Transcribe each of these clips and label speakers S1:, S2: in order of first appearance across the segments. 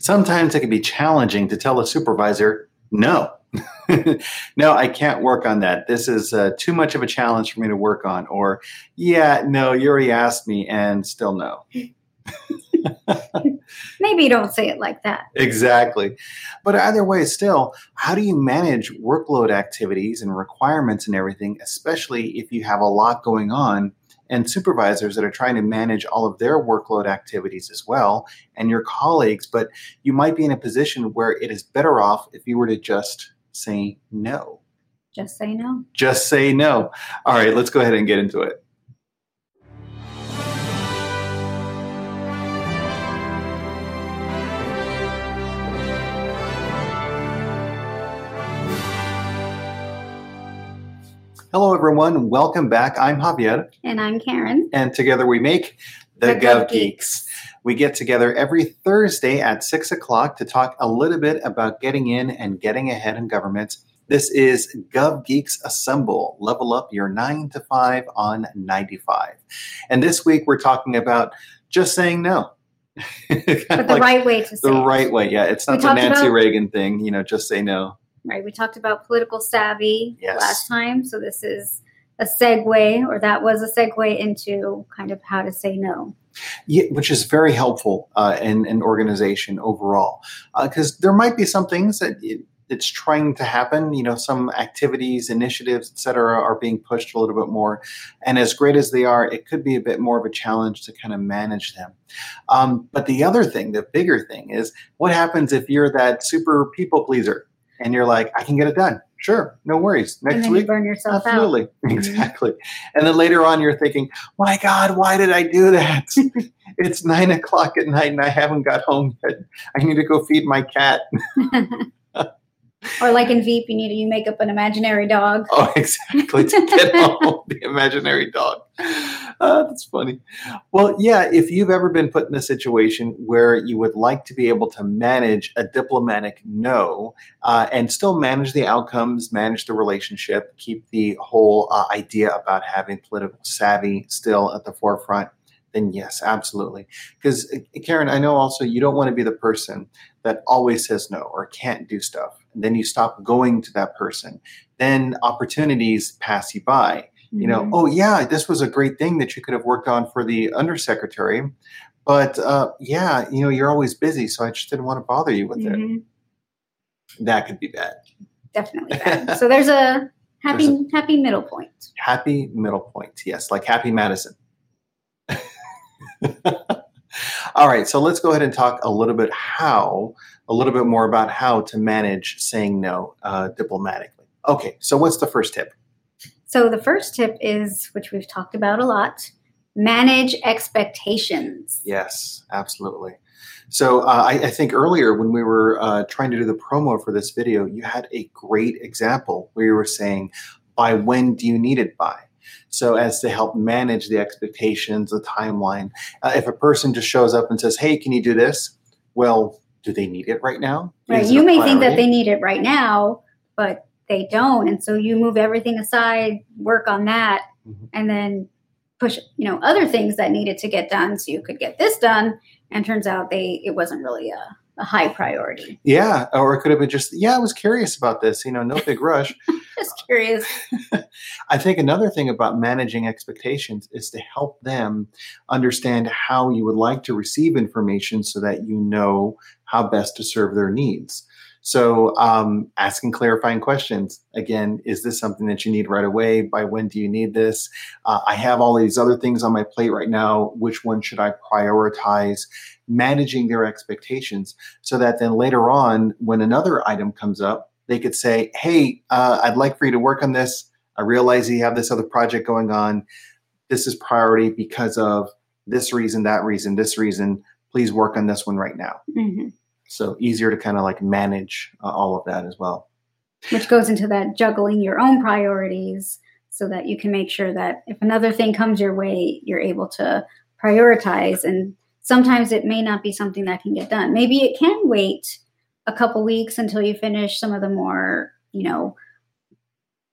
S1: sometimes it can be challenging to tell a supervisor, no, no, I can't work on that. This is uh, too much of a challenge for me to work on. Or, yeah, no, you already asked me and still no.
S2: Maybe don't say it like that.
S1: Exactly. But either way, still, how do you manage workload activities and requirements and everything, especially if you have a lot going on and supervisors that are trying to manage all of their workload activities as well and your colleagues? But you might be in a position where it is better off if you were to just say no.
S2: Just say no.
S1: Just say no. All right, let's go ahead and get into it. Hello, everyone. Welcome back. I'm Javier.
S2: And I'm Karen.
S1: And together we make the, the Gov, Geeks. Geeks. We get together every Thursday at 6 o'clock to talk a little bit about getting in and getting ahead in government. This is Gov Geeks Assemble. Level up your 9 to 5 on 95. And this week we're talking about just saying no.
S2: but the like right way to say
S1: The right way, yeah. It's not we the Nancy about, Reagan thing, you know, just say no.
S2: Right. We talked about political savvy yes. last time. So this is a segue, or that was a segue into kind of how to say no.
S1: Yeah, which is very helpful uh, in an organization overall, because uh, there might be some things that it, it's trying to happen. You know, some activities, initiatives, etc., are being pushed a little bit more, and as great as they are, it could be a bit more of a challenge to kind of manage them. Um, but the other thing, the bigger thing, is what happens if you're that super people pleaser and you're like, I can get it done. Sure, no worries. Next week,
S2: burn yourself
S1: absolutely,
S2: out.
S1: Mm-hmm. exactly. And then later on, you're thinking, "My God, why did I do that? it's nine o'clock at night and I haven't got home yet. I need to go feed my cat."
S2: or like in Veep, you need to you make up an imaginary dog.
S1: Oh, exactly. To get home, the imaginary dog. Uh, that's funny. Well, yeah, if you've ever been put in a situation where you would like to be able to manage a diplomatic no uh, and still manage the outcomes, manage the relationship, keep the whole uh, idea about having political savvy still at the forefront, then yes, absolutely. Because, uh, Karen, I know also you don't want to be the person that always says no or can't do stuff. Then you stop going to that person. Then opportunities pass you by. You know, mm-hmm. oh, yeah, this was a great thing that you could have worked on for the undersecretary. But uh, yeah, you know, you're always busy. So I just didn't want to bother you with mm-hmm. it. That could be bad.
S2: Definitely bad. so there's a happy, there's a happy middle point.
S1: Happy middle point. Yes. Like Happy Madison. All right, so let's go ahead and talk a little bit how, a little bit more about how to manage saying no uh, diplomatically. Okay, so what's the first tip?
S2: So the first tip is, which we've talked about a lot, manage expectations.
S1: Yes, absolutely. So uh, I, I, think earlier when we were uh, trying to do the promo for this video, you had a great example where you were saying, by when do you need it by? So as to help manage the expectations, the timeline. Uh, if a person just shows up and says, "Hey, can you do this?" Well, do they need it right now?
S2: Right. You may think that they need it right now, but they don't, and so you move everything aside, work on that, mm-hmm. and then push you know other things that needed to get done so you could get this done and turns out they it wasn't really a a high priority.
S1: Yeah, or it could have been just, yeah, I was curious about this, you know, no big rush.
S2: just curious.
S1: I think another thing about managing expectations is to help them understand how you would like to receive information so that you know how best to serve their needs. So, um, asking clarifying questions again, is this something that you need right away? By when do you need this? Uh, I have all these other things on my plate right now. Which one should I prioritize? Managing their expectations so that then later on, when another item comes up, they could say, Hey, uh, I'd like for you to work on this. I realize you have this other project going on. This is priority because of this reason, that reason, this reason. Please work on this one right now. Mm-hmm. So easier to kind of like manage uh, all of that as well.
S2: Which goes into that juggling your own priorities so that you can make sure that if another thing comes your way, you're able to prioritize. And sometimes it may not be something that can get done. Maybe it can wait a couple weeks until you finish some of the more, you know,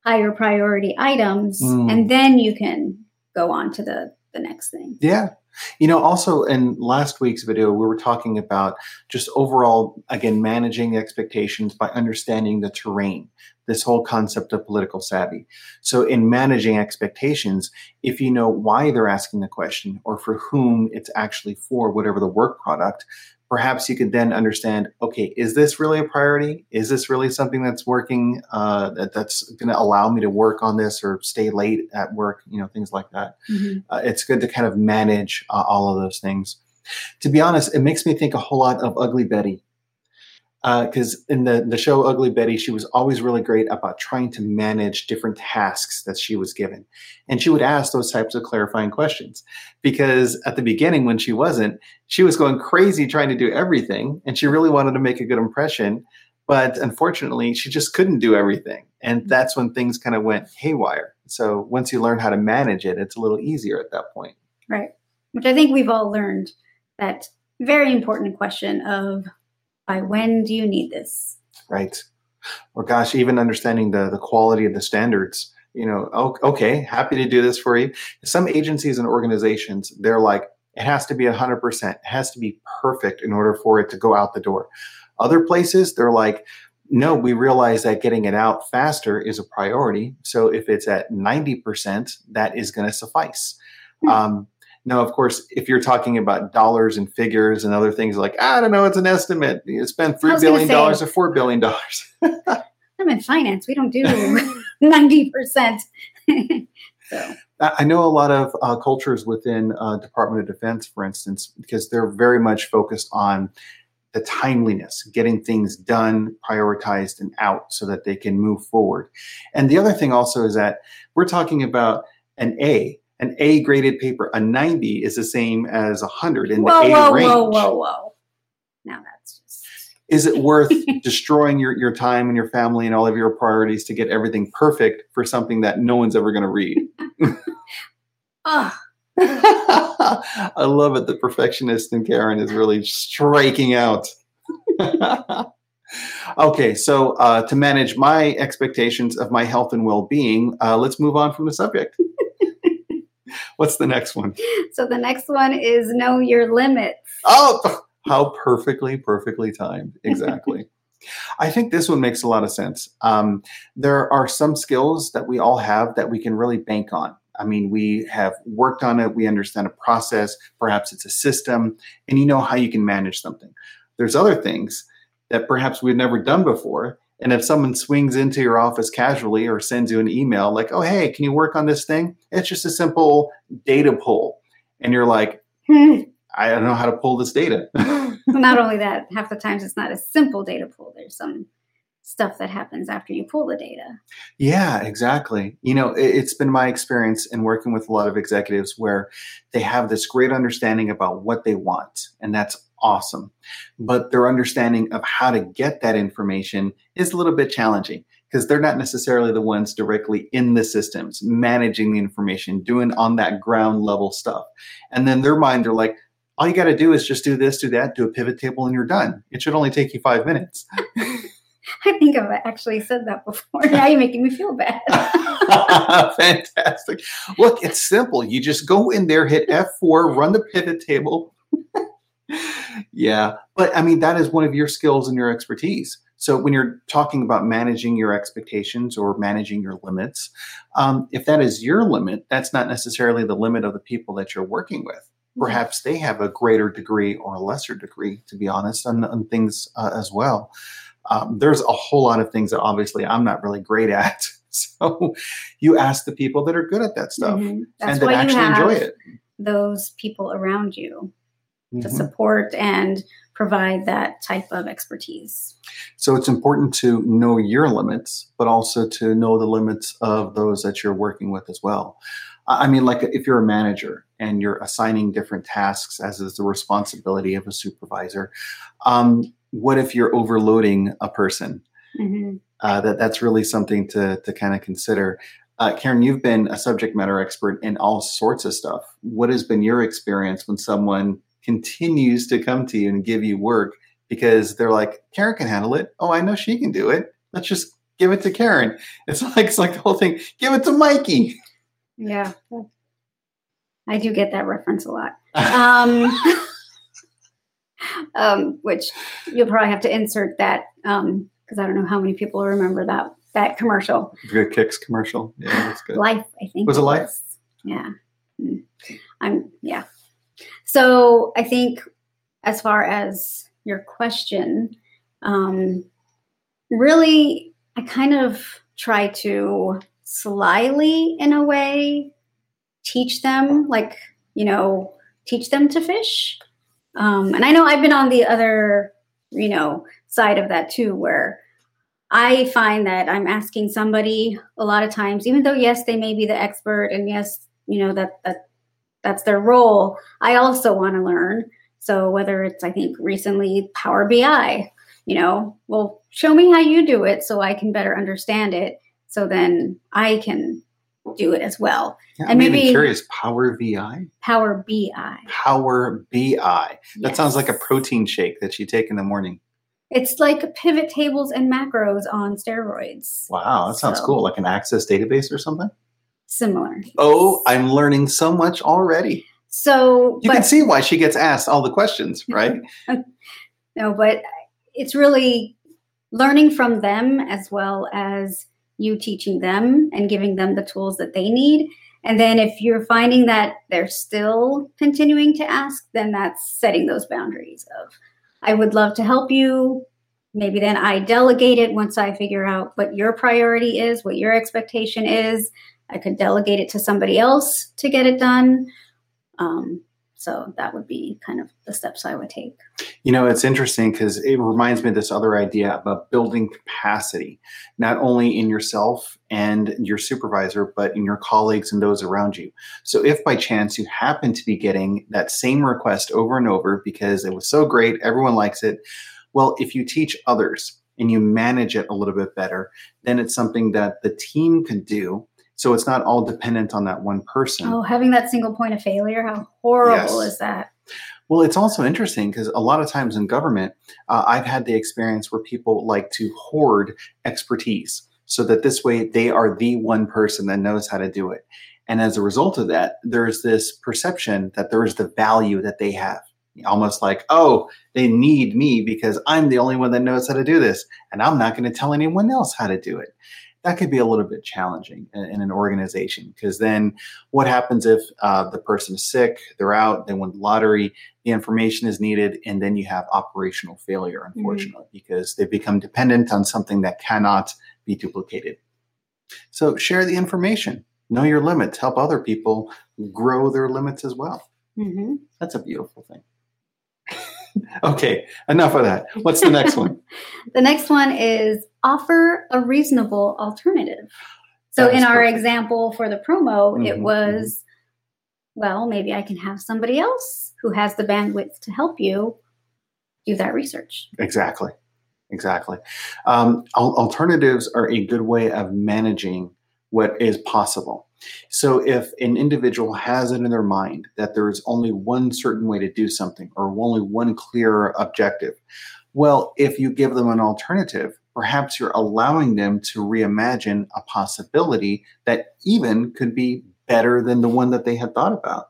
S2: higher priority items, mm. and then you can go on to the the next thing.
S1: Yeah. You know, also in last week's video, we were talking about just overall, again, managing expectations by understanding the terrain, this whole concept of political savvy. So, in managing expectations, if you know why they're asking the question or for whom it's actually for, whatever the work product, perhaps you could then understand okay is this really a priority? Is this really something that's working uh, that, that's going to allow me to work on this or stay late at work you know things like that? Mm-hmm. uh, it's good to kind of manage uh, all of those things. To be honest it makes me think a whole lot of ugly betty because uh, in the, the show Ugly Betty, she was always really great about trying to manage different tasks that she was given. And she would ask those types of clarifying questions because at the beginning, when she wasn't, she was going crazy trying to do everything and she really wanted to make a good impression. But unfortunately, she just couldn't do everything. And mm-hmm. that's when things kind of went haywire. So once you learn how to manage it, it's a little easier at that point.
S2: Right. Which I think we've all learned that very important question of by when do you need this?
S1: Right. Or gosh, even understanding the the quality of the standards. You know, okay, happy to do this for you. Some agencies and organizations, they're like, it has to be 100%. It has to be perfect in order for it to go out the door. Other places, they're like, no, we realize that getting it out faster is a priority. So if it's at 90%, that is going to suffice. Hmm. Um, now, of course, if you're talking about dollars and figures and other things like, I don't know, it's an estimate. You spend $3 billion or $4 billion.
S2: I'm in finance. We don't do 90%.
S1: so. I know a lot of uh, cultures within uh, Department of Defense, for instance, because they're very much focused on the timeliness, getting things done, prioritized, and out so that they can move forward. And the other thing also is that we're talking about an A an A graded paper, a 90 is the same as 100 in whoa,
S2: the
S1: A
S2: whoa,
S1: range.
S2: Whoa, whoa, whoa. whoa. Now that's just.
S1: Is it worth destroying your, your time and your family and all of your priorities to get everything perfect for something that no one's ever going to read? oh. I love it. The perfectionist in Karen is really striking out. okay, so uh, to manage my expectations of my health and well being, uh, let's move on from the subject. What's the next one?
S2: So the next one is know your limits.
S1: Oh, how perfectly, perfectly timed. Exactly. I think this one makes a lot of sense. Um, there are some skills that we all have that we can really bank on. I mean, we have worked on it, we understand a process, perhaps it's a system, and you know how you can manage something. There's other things that perhaps we've never done before and if someone swings into your office casually or sends you an email like, oh, hey, can you work on this thing? It's just a simple data pull. And you're like, hmm, I don't know how to pull this data.
S2: well, not only that, half the times it's not a simple data pull. There's some stuff that happens after you pull the data.
S1: Yeah, exactly. You know, it's been my experience in working with a lot of executives where they have this great understanding about what they want, and that's awesome. But their understanding of how to get that information is a little bit challenging because they're not necessarily the ones directly in the systems managing the information, doing on that ground level stuff. And then their mind, they're like, all you got to do is just do this, do that, do a pivot table, and you're done. It should only take you five minits.
S2: I think I've actually said that before. Now you're making me feel bad.
S1: Fantastic. Look, it's simple. You just go in there, hit F4, run the pivot table, yeah. But I mean, that is one of your skills and your expertise. So when you're talking about managing your expectations or managing your limits, um, if that is your limit, that's not necessarily the limit of the people that you're working with. Mm-hmm. Perhaps they have a greater degree or a lesser degree, to be honest, on, on things uh, as well. Um, there's a whole lot of things that obviously I'm not really great at. So you ask the people that are good at that stuff mm-hmm. and that actually enjoy it.
S2: Those people around you mm-hmm. to support and provide that type of expertise.
S1: So it's important to know your limits, but also to know the limits of those that you're working with as well. I mean, like if you're a manager and you're assigning different tasks as is the responsibility of a supervisor, um, what if you're overloading a person? Mm-hmm. Uh, that that's really something to to kind of consider. Uh, Karen, you've been a subject matter expert in all sorts of stuff. What has been your experience when someone continues to come to you and give you work because they're like, Karen can handle it. Oh, I know she can do it. Let's just give it to Karen. It's like it's like the whole thing. Give it to Mikey.
S2: Yeah, I do get that reference a lot. Um, um, which you'll probably have to insert that because I don't know how many people remember that that commercial.
S1: Good kicks commercial. Yeah, that's good.
S2: Life, I think.
S1: Was it Life?
S2: Yeah. Mm. I'm yeah. So I think as far as your question, um, really, I kind of try to slyly, in a way, teach them, like you know, teach them to fish. Um, and I know I've been on the other, you know, side of that too, where I find that I'm asking somebody a lot of times, even though yes, they may be the expert, and yes, you know that that that's their role. I also want to learn. So whether it's I think recently Power BI, you know, well, show me how you do it so I can better understand it. So then I can do it as well.
S1: Yeah,
S2: and
S1: I'm
S2: maybe
S1: curious. Power VI.
S2: Power BI.
S1: Power BI. That
S2: Yes.
S1: sounds like a protein shake that you take in the morning.
S2: It's like pivot tables and macros on steroids.
S1: Wow, that sounds
S2: So-
S1: cool. Like an Access database or something.
S2: Similar.
S1: Oh, I'm learning so much already.
S2: So,
S1: You
S2: but
S1: can see why she gets asked all the questions, right?
S2: no, but it's really learning from them as well as you teaching them and giving them the tools that they need. And then if you're finding that they're still continuing to ask, then that's setting those boundaries of I would love to help you. Maybe then I delegate it once I figure out what your priority is, what your expectation is. I could delegate it to somebody else to get it done. Um, so that would be kind of the steps I would take.
S1: You know, it's interesting because it reminds me of this other idea about building capacity, not only in yourself and your supervisor, but in your colleagues and those around you. So, if by chance you happen to be getting that same request over and over because it was so great, everyone likes it, well, if you teach others and you manage it a little bit better, then it's something that the team can do. So, it's not all dependent on that one person.
S2: Oh, having that single point of failure, how horrible
S1: Yes.
S2: is that?
S1: Well, it's also interesting because a lot of times in government, uh, I've had the experience where people like to hoard expertise so that this way they are the one person that knows how to do it. And as a result of that, there's this perception that there is the value that they have. Almost like, oh, they need me because I'm the only one that knows how to do this, and I'm not going to tell anyone else how to do it. That could be a little bit challenging in, in an organization because then what happens if uh, the person is sick, they're out, they won the lottery, the information is needed, and then you have operational failure, unfortunately, because they become dependent on something that cannot be duplicated. So share the information, know your limits, help other people grow their limits as well.
S2: hmm
S1: That's a beautiful thing. Okay, enough of that. What's the next one?
S2: The next one is offer a reasonable alternative. So, in our
S1: perfect.
S2: example for the promo, it
S1: Mhm,
S2: was, well, maybe I can have somebody else who has the bandwidth to help you do that research.
S1: Exactly. Exactly. Um, al- alternatives are a good way of managing what is possible. So, if an individual has it in their mind that there is only one certain way to do something or only one clear objective, well, if you give them an alternative, perhaps you're allowing them to reimagine a possibility that even could be better than the one that they had thought about.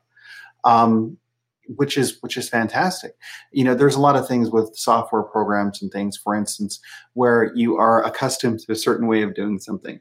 S1: Um, which is which is fantastic you know there's a lot of things with software programs and things for instance where you are accustomed to a certain way of doing something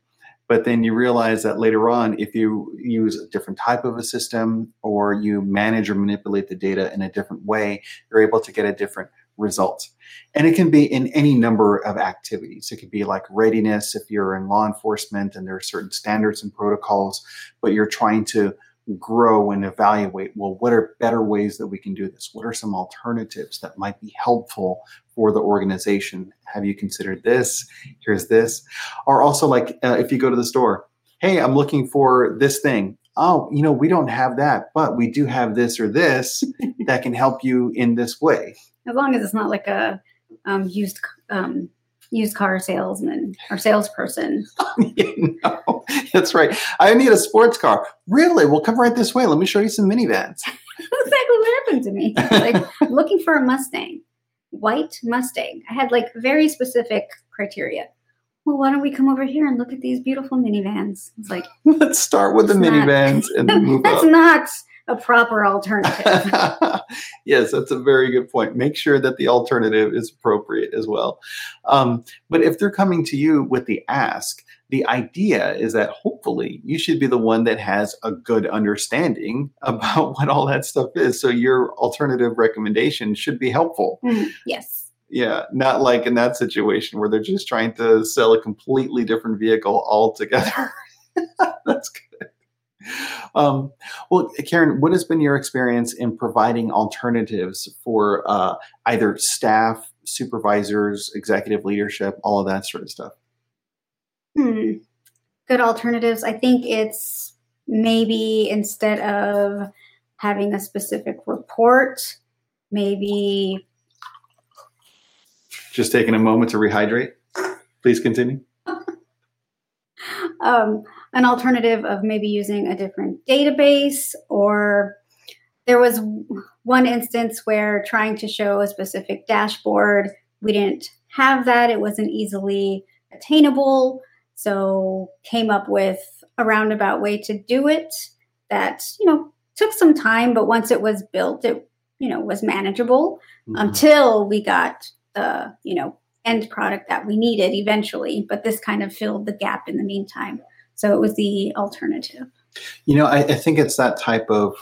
S1: but then you realize that later on if you use a different type of a system or you manage or manipulate the data in a different way you're able to get a different result. And it can be in any number of activities. It could be like readiness if you're in law enforcement and there are certain standards and protocols but you're trying to grow and evaluate well what are better ways that we can do this? What are some alternatives that might be helpful for the organization. Have you considered this? Here's this. Or also like uh, if you go to the store hey i'm looking for this thing. Oh you know we don't have that but we do have this or this that can help you in this way.
S2: As long as it's not like a um, used um, used car salesman or salesperson.
S1: you know, that's right. I need a sports car. Really? Well come right this way. Let me show you some minivans.
S2: That's exactly what happened to me. Like looking for a Mustang, white Mustang. I had like very specific criteria. Well, why don't we come over here and look at these beautiful minivans? It's like
S1: let's start with the
S2: not-
S1: minivans and then move
S2: that's
S1: up
S2: not a proper alternative.
S1: yes, that's a very good point. Make sure that the alternative is appropriate as well. Um, but if they're coming to you with the ask, the idea is that hopefully you should be the one that has a good understanding about what all that stuff is. So your alternative recommendation should be helpful.
S2: Mm, yes.
S1: Yeah, not like in that situation where they're just trying to sell a completely different vehicle altogether. That's good. Um, well, Karen, what has been your experience in providing alternatives for uh, either staff, supervisors, executive leadership, all of that sort of stuff?
S2: Hmm. Good alternatives. I think it's maybe instead of having a specific report, maybe.
S1: Just taking a moment to rehydrate. Please continue.
S2: um, an alternative of maybe using a different database or there was one instance where trying to show a specific dashboard we didn't have that it wasn't easily attainable so came up with a roundabout way to do it that you know took some time but once it was built it you know was manageable mm-hmm. until we got the you know end product that we needed eventually but this kind of filled the gap in the meantime so it was the alternative.
S1: You know, I, I think it's that type of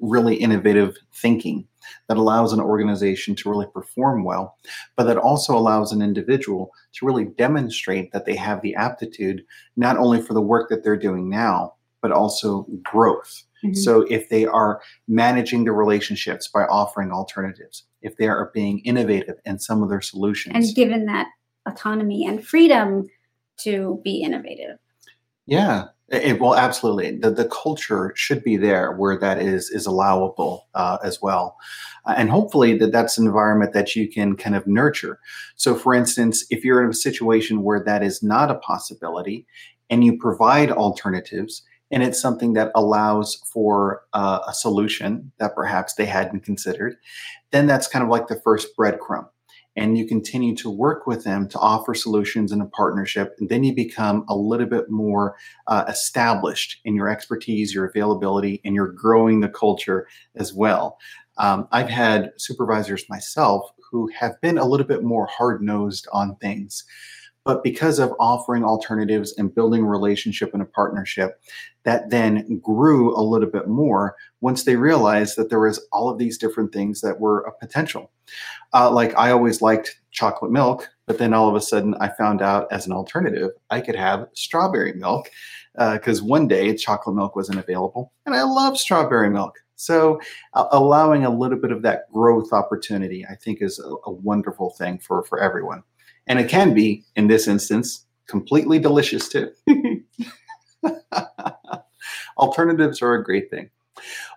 S1: really innovative thinking that allows an organization to really perform well, but that also allows an individual to really demonstrate that they have the aptitude not only for the work that they're doing now, but also growth. Mm-hmm. So if they are managing the relationships by offering alternatives, if they are being innovative in some of their solutions,
S2: and given that autonomy and freedom to be innovative.
S1: Yeah, it, well, absolutely. The, the culture should be there where that is is allowable uh, as well, uh, and hopefully that that's an environment that you can kind of nurture. So, for instance, if you're in a situation where that is not a possibility, and you provide alternatives, and it's something that allows for uh, a solution that perhaps they hadn't considered, then that's kind of like the first breadcrumb and you continue to work with them to offer solutions in a partnership, and then you become a little bit more uh, established in your expertise, your availability, and you're growing the culture as well. Um, I've had supervisors myself who have been a little bit more hard nosed on things. But because of offering alternatives and building a relationship and a partnership, that then grew a little bit more once they realized that there was all of these different things that were a potential. Uh, like I always liked chocolate milk, but then all of a sudden I found out as an alternative I could have strawberry milk because uh, one day chocolate milk wasn't available, and I love strawberry milk. So, uh, allowing a little bit of that growth opportunity, I think, is a, a wonderful thing for for everyone. And it can be, in this instance, completely delicious too. Alternatives are a great thing.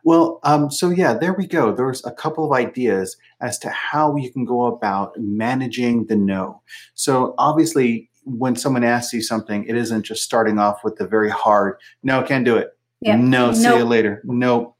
S1: Well, um, so yeah, there we go. There's a couple of ideas as to how you can go about managing the no. So obviously, when someone asks you something, it isn't just starting off with the very hard, no, can't do it. Yeah. No, see you later. No,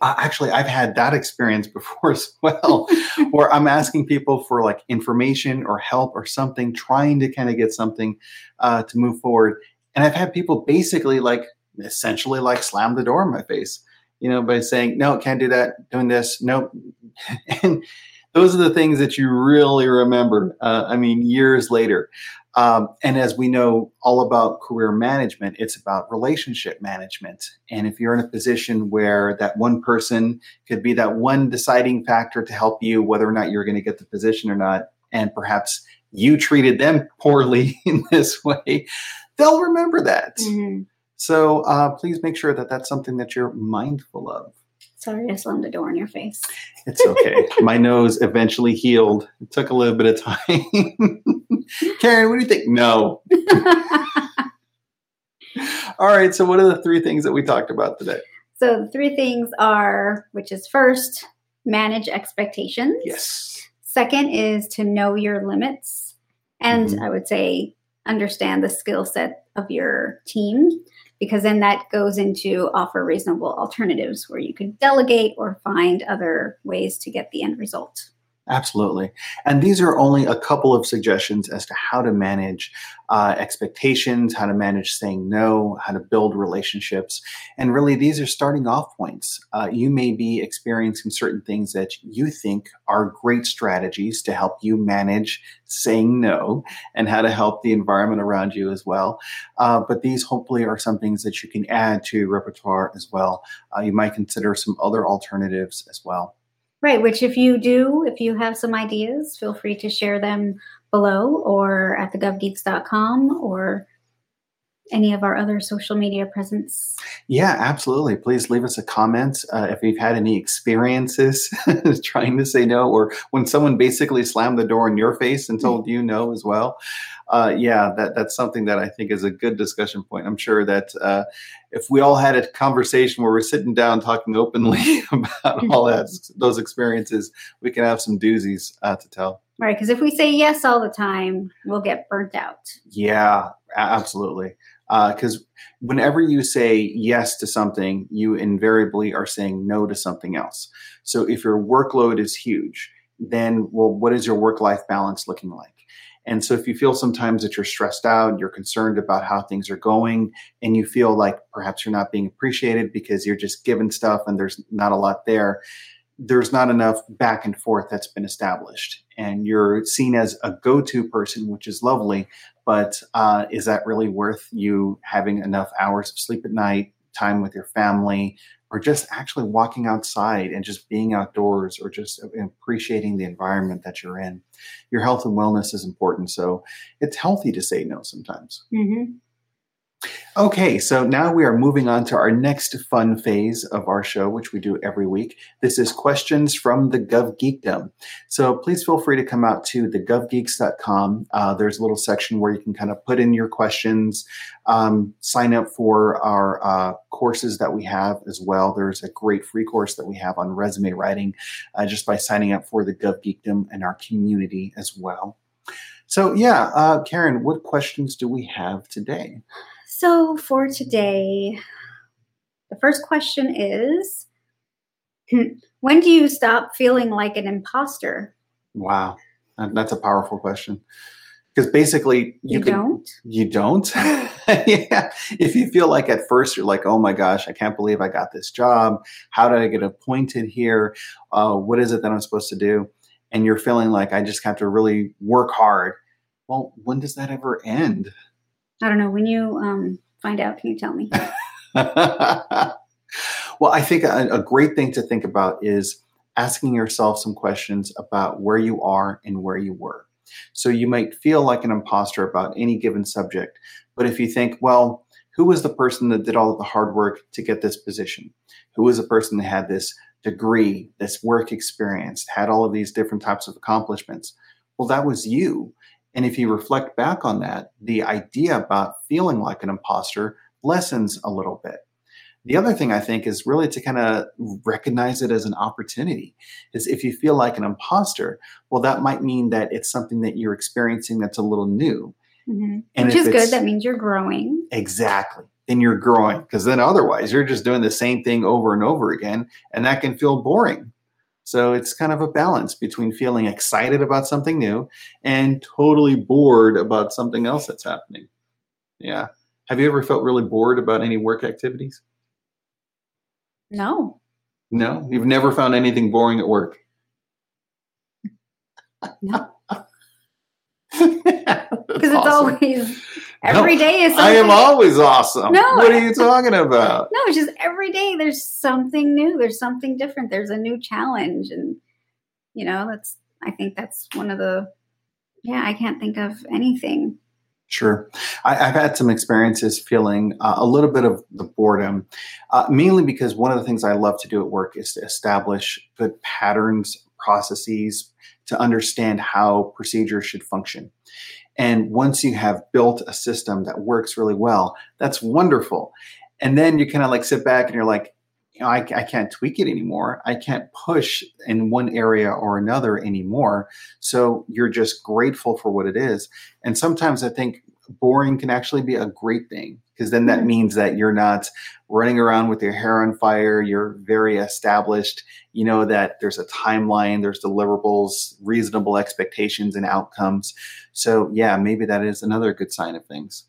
S1: uh, actually i've had that experience before as well where i'm asking people for like information or help or something trying to kind of get something uh, to move forward. And i've had people basically like essentially like slam the door in my face you know by saying no can't do that doing this nope. And those are the things that you really remember uh, i mean years later um, and as we know all about career management, it's about relationship management. And if you're in a position where that one person could be that one deciding factor to help you, whether or not you're going to get the position or not, and perhaps you treated them poorly in this way, they'll remember that. Mm-hmm. So uh, please make sure that that's something that you're mindful of.
S2: Sorry, I slammed the door in your face.
S1: It's okay. My nose eventually healed. It took a little bit of time. Karen, what do you think? No. All right. So, what are the three things that we talked about today?
S2: So, the three things are, which is first, manage expectations.
S1: Yes.
S2: Second is to know your limits. And mm-hmm. I would say understand the skill set of your team because then that goes into offer reasonable alternatives where you could delegate or find other ways to get the end result.
S1: Absolutely. And these are only a couple of suggestions as to how to manage uh, expectations, how to manage saying no, how to build relationships. And really, these are starting off points. Uh, you may be experiencing certain things that you think are great strategies to help you manage saying no and how to help the environment around you as well. Uh, but these hopefully are some things that you can add to your repertoire as well. Uh, you might consider some other alternatives as well.
S2: Right, which if you do, if you have some ideas, feel free to share them below or at thegovgeeks.com or any of our other social media presence.
S1: Yeah, absolutely. Please leave us a comment uh, if you've had any experiences trying to say no, or when someone basically slammed the door in your face and told you no as well uh, yeah, that that's something that I think is a good discussion point. I'm sure that uh, if we all had a conversation where we're sitting down talking openly about all that those experiences, we can have some doozies uh, to tell.
S2: Right, because if we say yes all the time, we'll get burnt out.
S1: Yeah, absolutely. Because uh, whenever you say yes to something, you invariably are saying no to something else. So if your workload is huge, then well, what is your work life balance looking like? And so if you feel sometimes that you're stressed out, you're concerned about how things are going, and you feel like perhaps you're not being appreciated because you're just given stuff and there's not a lot there, there's not enough back and forth that's been established. And you're seen as a go to person, which is lovely, but uh, is that really worth you having enough hours of sleep at night, time with your family, or just actually walking outside and just being outdoors or just appreciating the environment that you're in. Your health and wellness is important. So it's healthy to say no sometimes. Mm-hmm. Okay, so now we are moving on to our next fun phase of our show, which we do every week. This is questions from the Gov Geekdom. So please feel free to come out to thegovgeeks.com. Uh, there's a little section where you can kind of put in your questions, um, sign up for our uh, courses that we have as well. There's a great free course that we have on resume writing uh, just by signing up for the Gov Geekdom and our community as well. So, yeah, uh, Karen, what questions do we have today?
S2: So, for today, the first question is When do you stop feeling like an imposter?
S1: Wow, that's a powerful question. Because basically,
S2: you, you can, don't.
S1: You don't. yeah. If you feel like at first you're like, oh my gosh, I can't believe I got this job. How did I get appointed here? Uh, what is it that I'm supposed to do? And you're feeling like I just have to really work hard. Well, when does that ever end?
S2: I don't know. When you um, find out, can you tell me?
S1: well, I think a, a great thing to think about is asking yourself some questions about where you are and where you were. So you might feel like an imposter about any given subject, but if you think, well, who was the person that did all of the hard work to get this position? Who was the person that had this degree, this work experience, had all of these different types of accomplishments? Well, that was you. And if you reflect back on that, the idea about feeling like an imposter lessens a little bit. The other thing I think is really to kind of recognize it as an opportunity. Is if you feel like an imposter, well, that might mean that it's something that you're experiencing that's a little new.
S2: Mm-hmm. And Which is good. That means you're growing.
S1: Exactly. Then you're growing because then otherwise you're just doing the same thing over and over again. And that can feel boring. So it's kind of a balance between feeling excited about something new and totally bored about something else that's happening. Yeah. Have you ever felt really bored about any work activities?
S2: No.
S1: No? You've never found anything boring at work?
S2: No. Because it's always every no, day is something.
S1: I am always awesome. No, what are you talking about?
S2: No, it's just every day there's something new. There's something different. There's a new challenge, and you know that's. I think that's one of the. Yeah, I can't think of anything.
S1: Sure. I, have had some experiences feeling uh, a little bit of the boredom, uh, mainly because one of the things I love to do at work is to establish good patterns, processes, to understand how procedures should function. And once you have built a system that works really well, that's wonderful. And then you kind of like sit back and you're like, you know, I, I can't tweak it anymore. I can't push in one area or another anymore. So you're just grateful for what it is. And sometimes I think boring can actually be a great thing because then that means that you're not running around with your hair on fire. You're very established. You know that there's a timeline, there's deliverables, reasonable expectations and outcomes. So, yeah, maybe that is another good sign of things.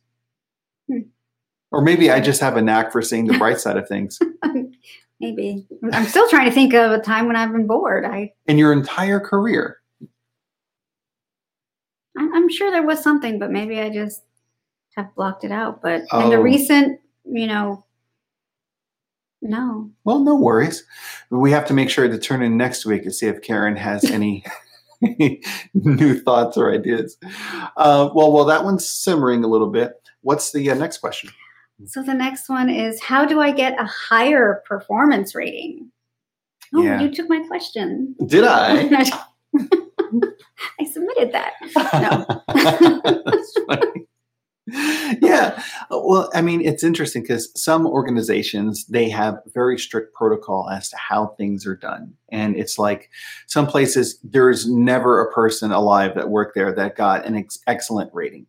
S1: Hmm. Or maybe I just have a knack for seeing the bright side of things.
S2: maybe. I'm still trying to think of a time when I've been bored. I
S1: In your entire career.
S2: I'm sure there was something, but maybe I just have blocked it out. But oh. in the recent, you know, no.
S1: Well, no worries. We have to make sure to turn in next week to see if Karen has any new thoughts or ideas. Uh, well, well, that one's simmering a little bit. What's the uh, next question?
S2: So the next one is How do I get a higher performance rating? Oh, yeah. you took my question.
S1: Did I?
S2: I submitted that. No. That's
S1: funny. yeah well i mean it's interesting because some organizations they have very strict protocol as to how things are done. And it's like some places there's never a person alive that worked there that got an ex- excellent rating.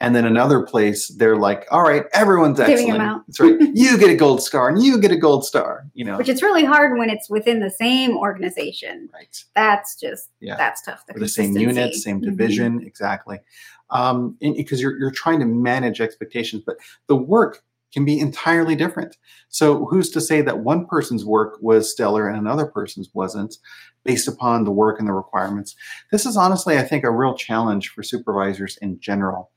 S1: And then another place they're like all right everyone's Giving excellent. that's right. You get a gold star and you get a gold star you know?
S2: Which is really hard when it's within the same organization.
S1: Right.
S2: That's just yeah. that's tough.
S1: The, the same unit same mm-hmm. division. Mm-hmm. exactly um, because you're, you're trying to manage expectations, but the work can be entirely different. So who's to say that one person's work was stellar and another person's wasn't based upon the work and the requirements? This is honestly, I think, a real challenge for supervisors in general.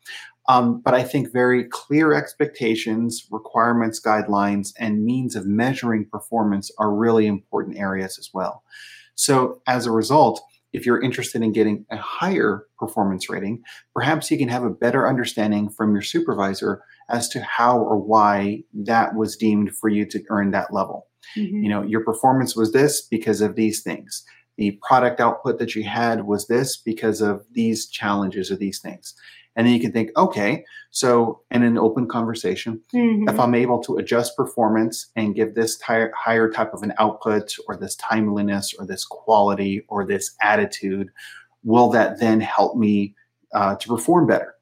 S1: Um, but I think very clear expectations, requirements, guidelines, and means of measuring performance are really important areas as well. So as a result, if you're interested in getting a higher performance rating, perhaps you can have a better understanding from your supervisor as to how or why that was deemed for you to earn that level. Mm-hmm. You know, your performance was this because of these things. The product output that you had was this because of these challenges or these things. And then you can think, okay, so in an open conversation, mm-hmm. if I'm able to adjust performance and give this ty- higher type of an output or this timeliness or this quality or this attitude, will that then help me uh, to perform better?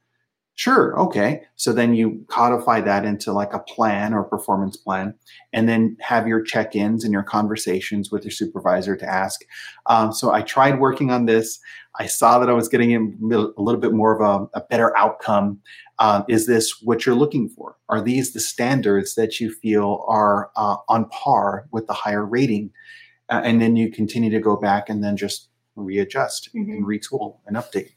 S1: Sure. Okay. So then you codify that into like a plan or performance plan, and then have your check ins and your conversations with your supervisor to ask. Um, so I tried working on this. I saw that I was getting a little bit more of a, a better outcome. Uh, is this what you're looking for? Are these the standards that you feel are uh, on par with the higher rating? Uh, and then you continue to go back and then just readjust mm-hmm. and retool and update.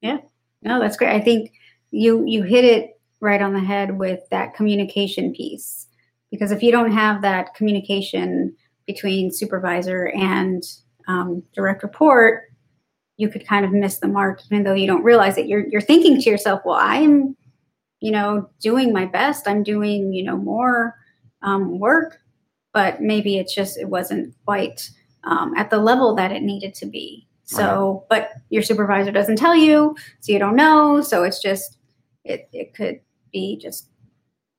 S2: Yeah. No, that's great. I think you you hit it right on the head with that communication piece. Because if you don't have that communication between supervisor and um, direct report, you could kind of miss the mark, even though you don't realize it. You're you're thinking to yourself, "Well, I'm, you know, doing my best. I'm doing, you know, more um, work, but maybe it's just it wasn't quite um, at the level that it needed to be." So, but your supervisor doesn't tell you, so you don't know. So it's just it it could be just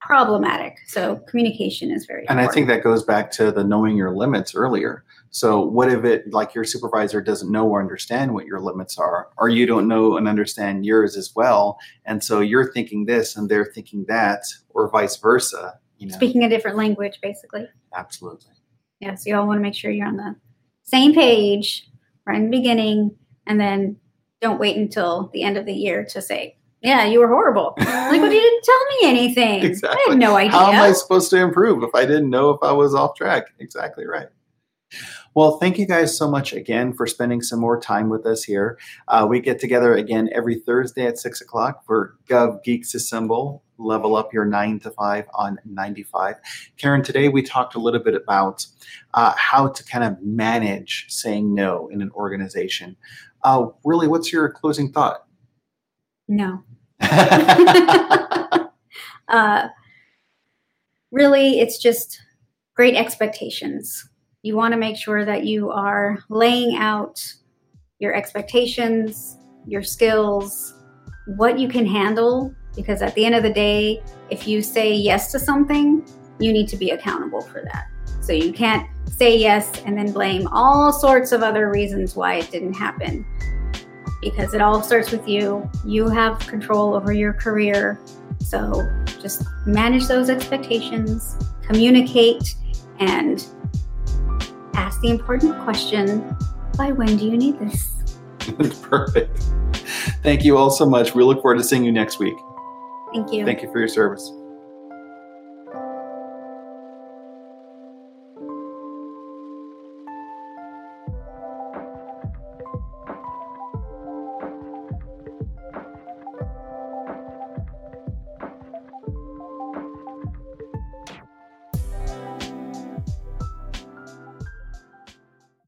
S2: problematic. So communication is very
S1: and
S2: important.
S1: I think that goes back to the knowing your limits earlier. So what if it like your supervisor doesn't know or understand what your limits are, or you don't know and understand yours as well, and so you're thinking this and they're thinking that, or vice versa.
S2: You know? Speaking a different language, basically.
S1: Absolutely.
S2: Yeah. So you all want to make sure you're on the same page right in the beginning, and then don't wait until the end of the year to say, yeah, you were horrible. like, well, you didn't tell me anything. Exactly. I had no idea.
S1: How am I supposed to improve if I didn't know if I was off track? Exactly right. Well, thank you guys so much again for spending some more time with us here. Uh, we get together again every Thursday at 6 o'clock for Gov Geeks Assemble, level up your 9 to 5 on 95. Karen, today we talked a little bit about uh, how to kind of manage saying no in an organization. Uh, really, what's your closing thought?
S2: No. uh, really, it's just great expectations you want to make sure that you are laying out your expectations, your skills, what you can handle. Because at the end of the day, if you say yes to something, you need to be accountable for that. So you can't say yes and then blame all sorts of other reasons why it didn't happen. because it all starts with you. You have control over your career. So just manage those expectations, communicate, and ask the important question by when do you need this?
S1: Perfect. Thank you all so much. We look forward to seeing you next week.
S2: Thank you.
S1: Thank you for your service.